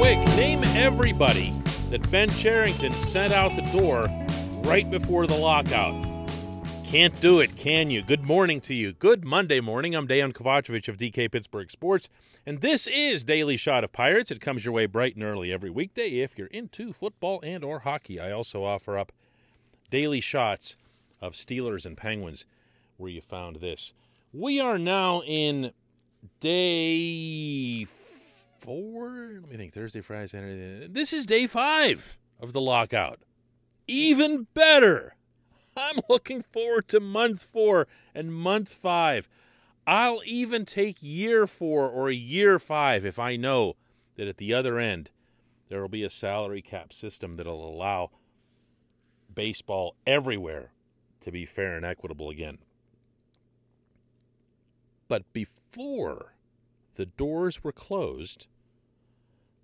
Quick, name everybody that Ben Cherington sent out the door right before the lockout. Can't do it, can you? Good morning to you. Good Monday morning. I'm Dan Kovacevic of DK Pittsburgh Sports, and this is Daily Shot of Pirates. It comes your way bright and early every weekday if you're into football and or hockey. I also offer up daily shots of Steelers and Penguins where you found this. We are now in day four. Let me think. Thursday, Friday, Saturday. This is day five of the lockout. Even better. I'm looking forward to month four and month five. I'll even take year four or year five if I know that at the other end there will be a salary cap system that'll allow baseball everywhere to be fair and equitable again. But before the doors were closed,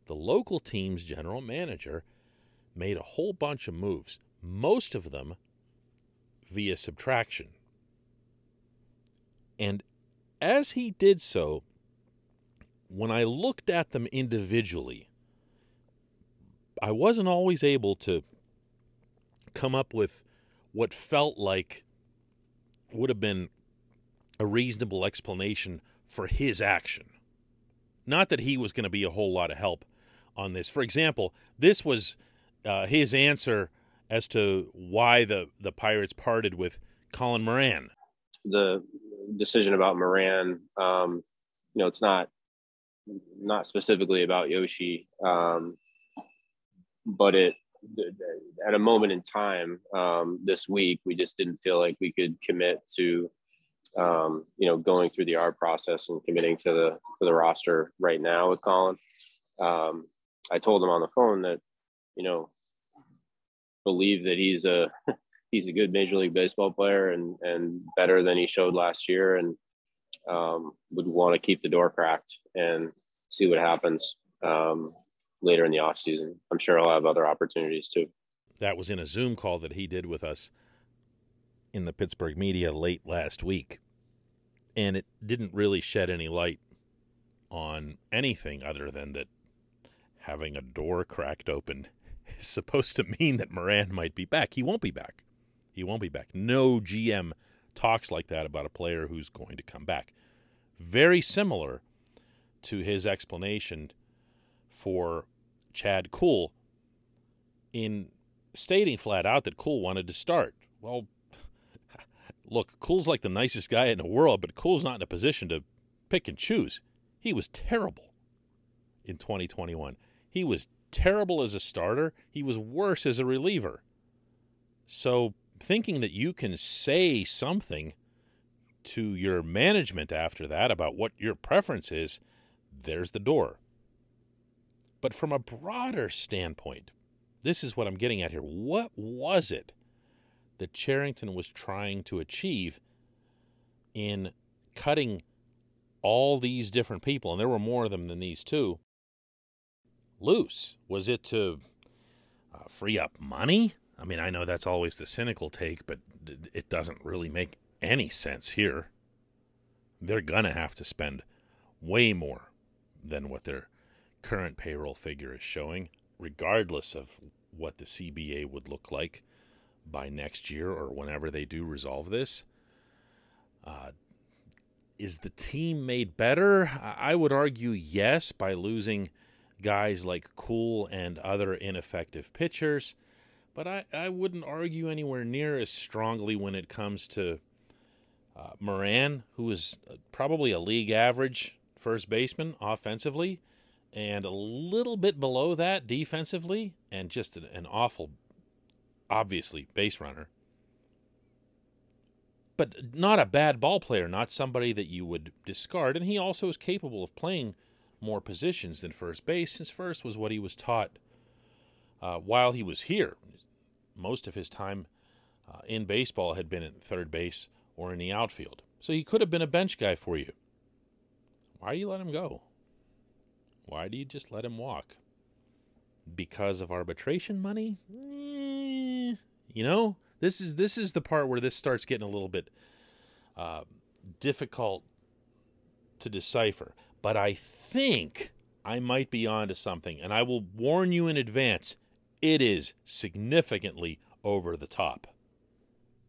the local team's general manager made a whole bunch of moves, most of them via subtraction. And as he did so, when I looked at them individually, I wasn't always able to come up with what felt like would have been a reasonable explanation for his action. Not that he was going to be a whole lot of help on this. For example, this was uh, his answer as to why the, the Pirates parted with Colin Moran. The decision about Moran, um, you know, it's not not specifically about Yoshi, um, but it at a moment in time um, this week, we just didn't feel like we could commit to, um, you know, going through the R process and committing to the to the roster right now with Colin. Um, I told him on the phone that, you know, believe that he's a he's a good Major League Baseball player and and better than he showed last year, and um, would want to keep the door cracked and see what happens um, later in the off season. I'm sure I'll have other opportunities too. That was in a Zoom call that he did with us in the Pittsburgh media late last week, and it didn't really shed any light on anything other than that having a door cracked open is supposed to mean that Moran might be back. He won't be back. He won't be back. No GM talks like that about a player who's going to come back. Very similar to his explanation for Chad Kuhl in stating flat out that Kuhl wanted to start. Well, look, Kuhl's like the nicest guy in the world, but Kuhl's not in a position to pick and choose. He was terrible in 2021. He was terrible as a starter. He was worse as a reliever. So, thinking that you can say something to your management after that about what your preference is, there's the door. But from a broader standpoint, this is what I'm getting at here. What was it that Cherington was trying to achieve in cutting all these different people? And there were more of them than these two loose? Was it to uh, free up money? I mean, I know that's always the cynical take, but it doesn't really make any sense here. They're going to have to spend way more than what their current payroll figure is showing, regardless of what the CBA would look like. By next year or whenever they do resolve this. Uh, is the team made better? I would argue yes by losing guys like Kuhl and other ineffective pitchers, but I, I wouldn't argue anywhere near as strongly when it comes to uh, Moran, who is probably a league average first baseman offensively, and a little bit below that defensively, and just an, an awful, obviously, base runner but not a bad ball player, not somebody that you would discard. And he also is capable of playing more positions than first base, since first was what he was taught uh, while he was here. Most of his time uh, in baseball had been at third base or in the outfield. So he could have been a bench guy for you. Why do you let him go? Why do you just let him walk? Because of arbitration money? Eh, you know, this is this is the part where this starts getting a little bit uh, difficult to decipher. But I think I might be onto something, and I will warn you in advance. It is significantly over the top.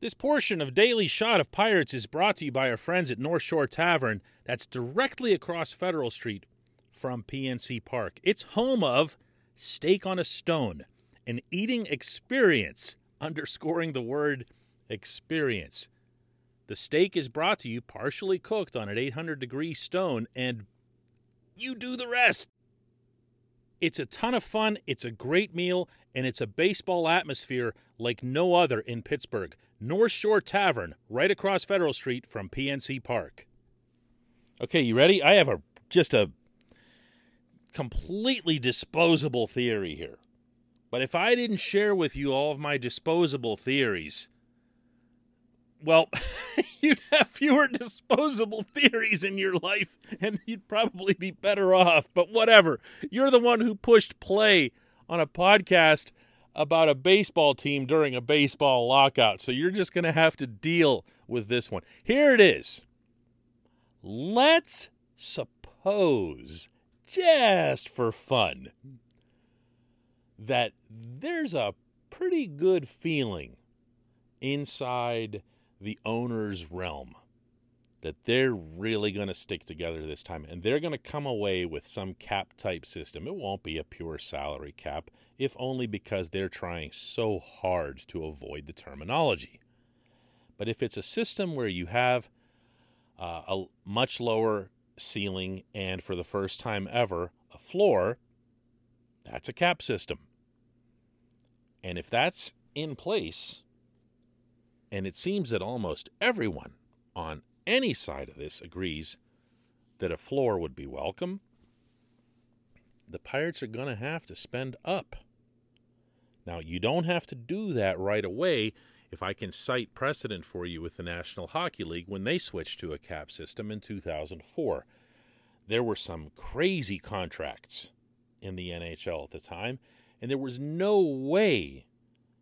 This portion of Daily Shot of Pirates is brought to you by our friends at North Shore Tavern, that's directly across Federal Street from PNC Park. It's home of Steak on a Stone, an eating experience underscoring the word experience. The steak is brought to you partially cooked on an 800 degree stone, and you do the rest. It's a ton of fun, it's a great meal, and it's a baseball atmosphere like no other in Pittsburgh. North Shore Tavern, right across Federal Street from PNC Park. Okay, you ready? I have a just a completely disposable theory here. But if I didn't share with you all of my disposable theories, well, you'd have fewer disposable theories in your life and you'd probably be better off. But whatever. You're the one who pushed play on a podcast about a baseball team during a baseball lockout. So you're just going to have to deal with this one. Here it is. Let's suppose, just for fun, that there's a pretty good feeling inside the owner's realm that they're really going to stick together this time and they're going to come away with some cap type system. It won't be a pure salary cap, if only because they're trying so hard to avoid the terminology. But if it's a system where you have uh, a much lower ceiling and for the first time ever a floor, that's a cap system. And if that's in place, and it seems that almost everyone on any side of this agrees that a floor would be welcome, the Pirates are going to have to spend up. Now, you don't have to do that right away if I can cite precedent for you with the National Hockey League when they switched to a cap system in 2004. There were some crazy contracts in the NHL at the time, and there was no way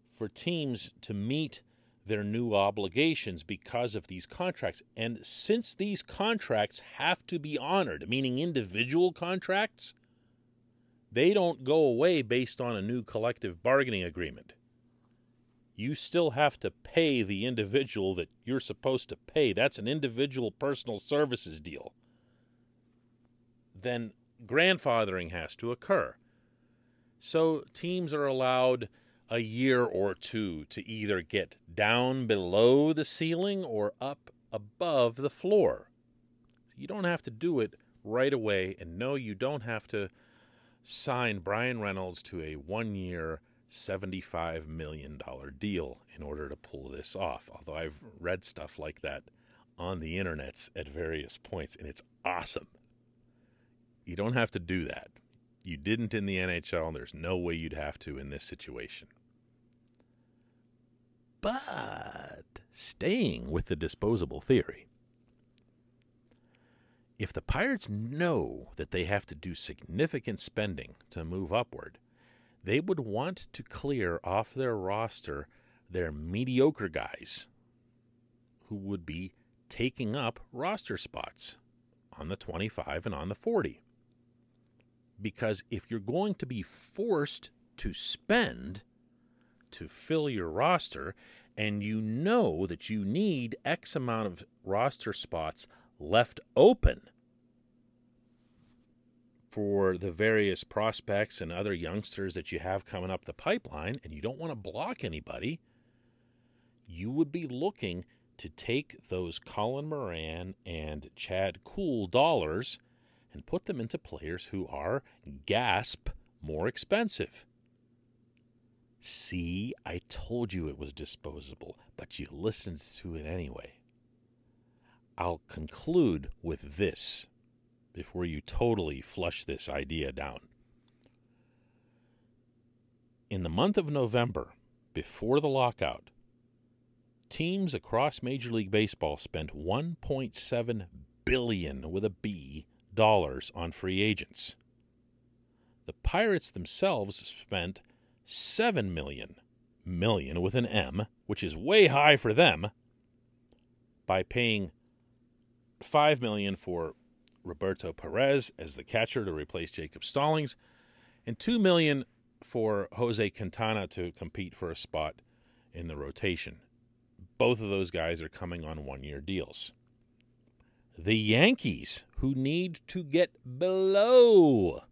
for teams to meet their new obligations because of these contracts. And since these contracts have to be honored, meaning individual contracts, they don't go away based on a new collective bargaining agreement. You still have to pay the individual that you're supposed to pay. That's an individual personal services deal. Then grandfathering has to occur. So teams are allowed a year or two to either get down below the ceiling or up above the floor. You don't have to do it right away, and no, you don't have to sign Bryan Reynolds to a one year, $75 million deal in order to pull this off. Although I've read stuff like that on the internets at various points, and it's awesome. You don't have to do that. You didn't in the NHL, and there's no way you'd have to in this situation. But staying with the disposable theory, if the Pirates know that they have to do significant spending to move upward, they would want to clear off their roster their mediocre guys who would be taking up roster spots on the 25 and on the 40. Because if you're going to be forced to spend to fill your roster and you know that you need X amount of roster spots left open for the various prospects and other youngsters that you have coming up the pipeline, and you don't want to block anybody, you would be looking to take those Colin Moran and Chad Kuhl dollars and put them into players who are, gasp, more expensive. See, I told you it was disposable, but you listened to it anyway. I'll conclude with this before you totally flush this idea down. In the month of November, before the lockout, teams across Major League Baseball spent 1.7 billion with a B on free agents. The Pirates themselves spent 7 million million with an M, which is way high for them, by paying 5 million for Roberto Perez as the catcher to replace Jacob Stallings, and two million for Jose Quintana to compete for a spot in the rotation. Both of those guys are coming on one-year deals. The Yankees, who need to get below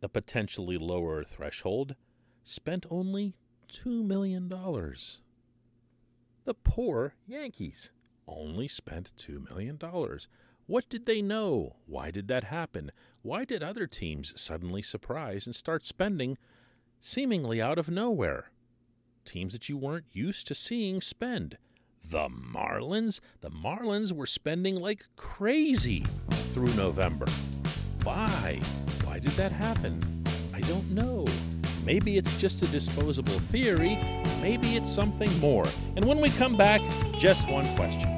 the potentially lower threshold, spent only $2 million. The poor Yankees only spent $2 million. What did they know? Why did that happen? Why did other teams suddenly surprise and start spending seemingly out of nowhere? Teams that you weren't used to seeing spend. The Marlins? The Marlins were spending like crazy through November. Why? Why did that happen? I don't know. Maybe it's just a disposable theory. Maybe it's something more. And when we come back, just one question.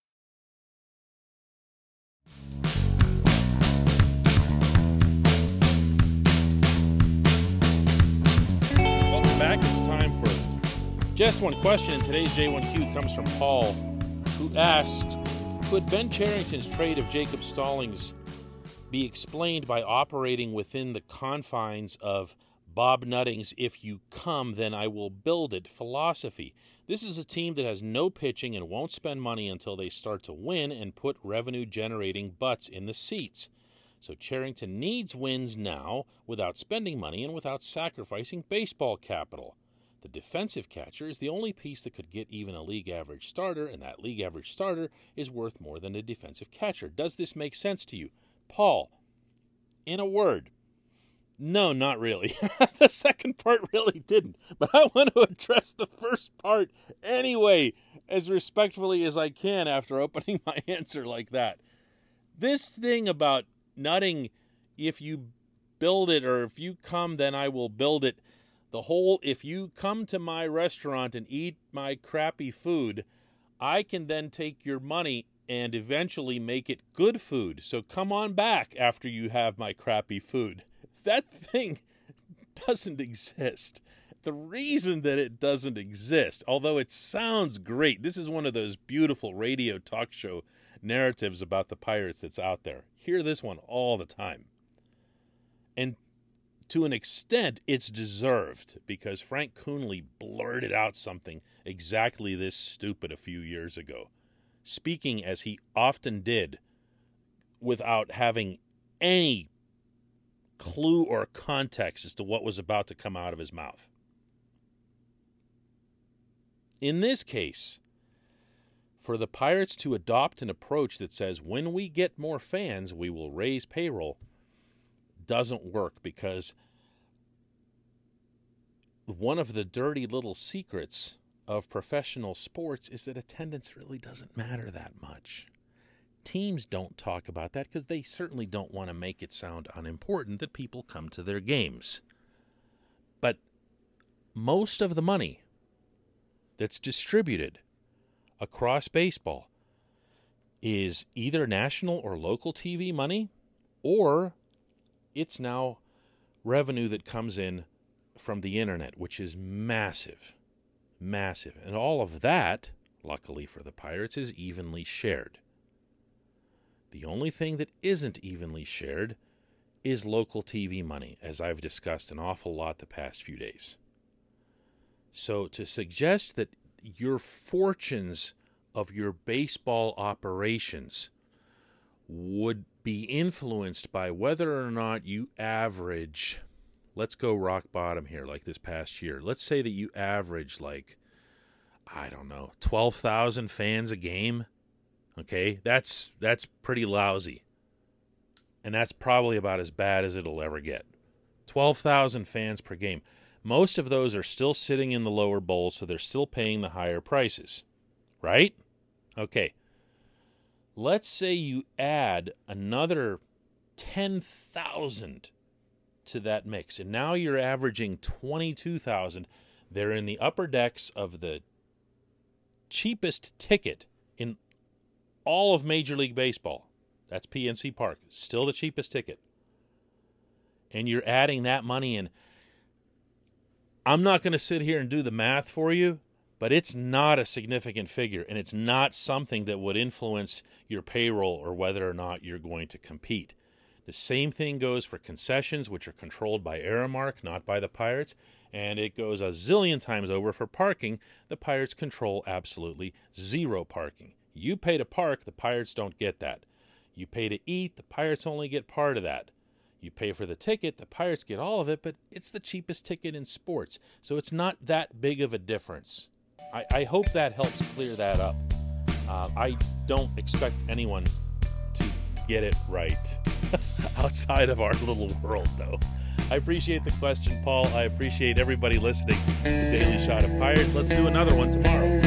Just one question. in today's J1Q comes from Paul, who asked Could Ben Cherington's trade of Jacob Stallings be explained by operating within the confines of Bob Nutting's if you come, then I will build it philosophy? This is a team that has no pitching and won't spend money until they start to win and put revenue generating butts in the seats. So Cherington needs wins now without spending money and without sacrificing baseball capital. The defensive catcher is the only piece that could get even a league average starter, and that league average starter is worth more than a defensive catcher. Does this make sense to you? Paul, in a word, no, not really. the second part really didn't. But I want to address the first part anyway, as respectfully as I can after opening my answer like that. This thing about Nutting, if you build it or if you come, then I will build it. The whole, if you come to my restaurant and eat my crappy food, I can then take your money and eventually make it good food. So come on back after you have my crappy food. That thing doesn't exist. The reason that it doesn't exist, although it sounds great, this is one of those beautiful radio talk show narratives about the pirates that's out there. Hear this one all the time. And to an extent, it's deserved because Frank Coonelly blurted out something exactly this stupid a few years ago. speaking as he often did without having any clue or context as to what was about to come out of his mouth. In this case, for the Pirates to adopt an approach that says when we get more fans, we will raise payroll doesn't work because one of the dirty little secrets of professional sports is that attendance really doesn't matter that much. Teams don't talk about that because they certainly don't want to make it sound unimportant that people come to their games. But most of the money that's distributed across baseball is either national or local TV money, or it's now revenue that comes in from the internet, which is massive. Massive. And all of that, luckily for the Pirates, is evenly shared. The only thing that isn't evenly shared is local TV money, as I've discussed an awful lot the past few days. So to suggest that your fortunes of your baseball operations would be influenced by whether or not you average let's go rock bottom here like this past year. Let's say that you average like i don't know 12,000 fans a game okay? That's that's pretty lousy. And that's probably about as bad as it'll ever get. 12,000 fans per game. Most of those are still sitting in the lower bowls, so they're still paying the higher prices, right? Okay. Let's say you add another 10,000 to that mix, and now you're averaging 22,000. They're in the upper decks of the cheapest ticket in all of Major League Baseball. That's PNC Park, still the cheapest ticket. And you're adding that money in I'm not going to sit here and do the math for you, but it's not a significant figure and it's not something that would influence your payroll or whether or not you're going to compete. The same thing goes for concessions, which are controlled by Aramark, not by the Pirates, and it goes a zillion times over for parking. The Pirates control absolutely zero parking. You pay to park, the Pirates don't get that. You pay to eat, the Pirates only get part of that. You pay for the ticket, the Pirates get all of it, but it's the cheapest ticket in sports. So it's not that big of a difference. I, I hope that helps clear that up. Uh, I don't expect anyone to get it right outside of our little world, though. I appreciate the question, Paul. I appreciate everybody listening to Daily Shot of Pirates. Let's do another one tomorrow.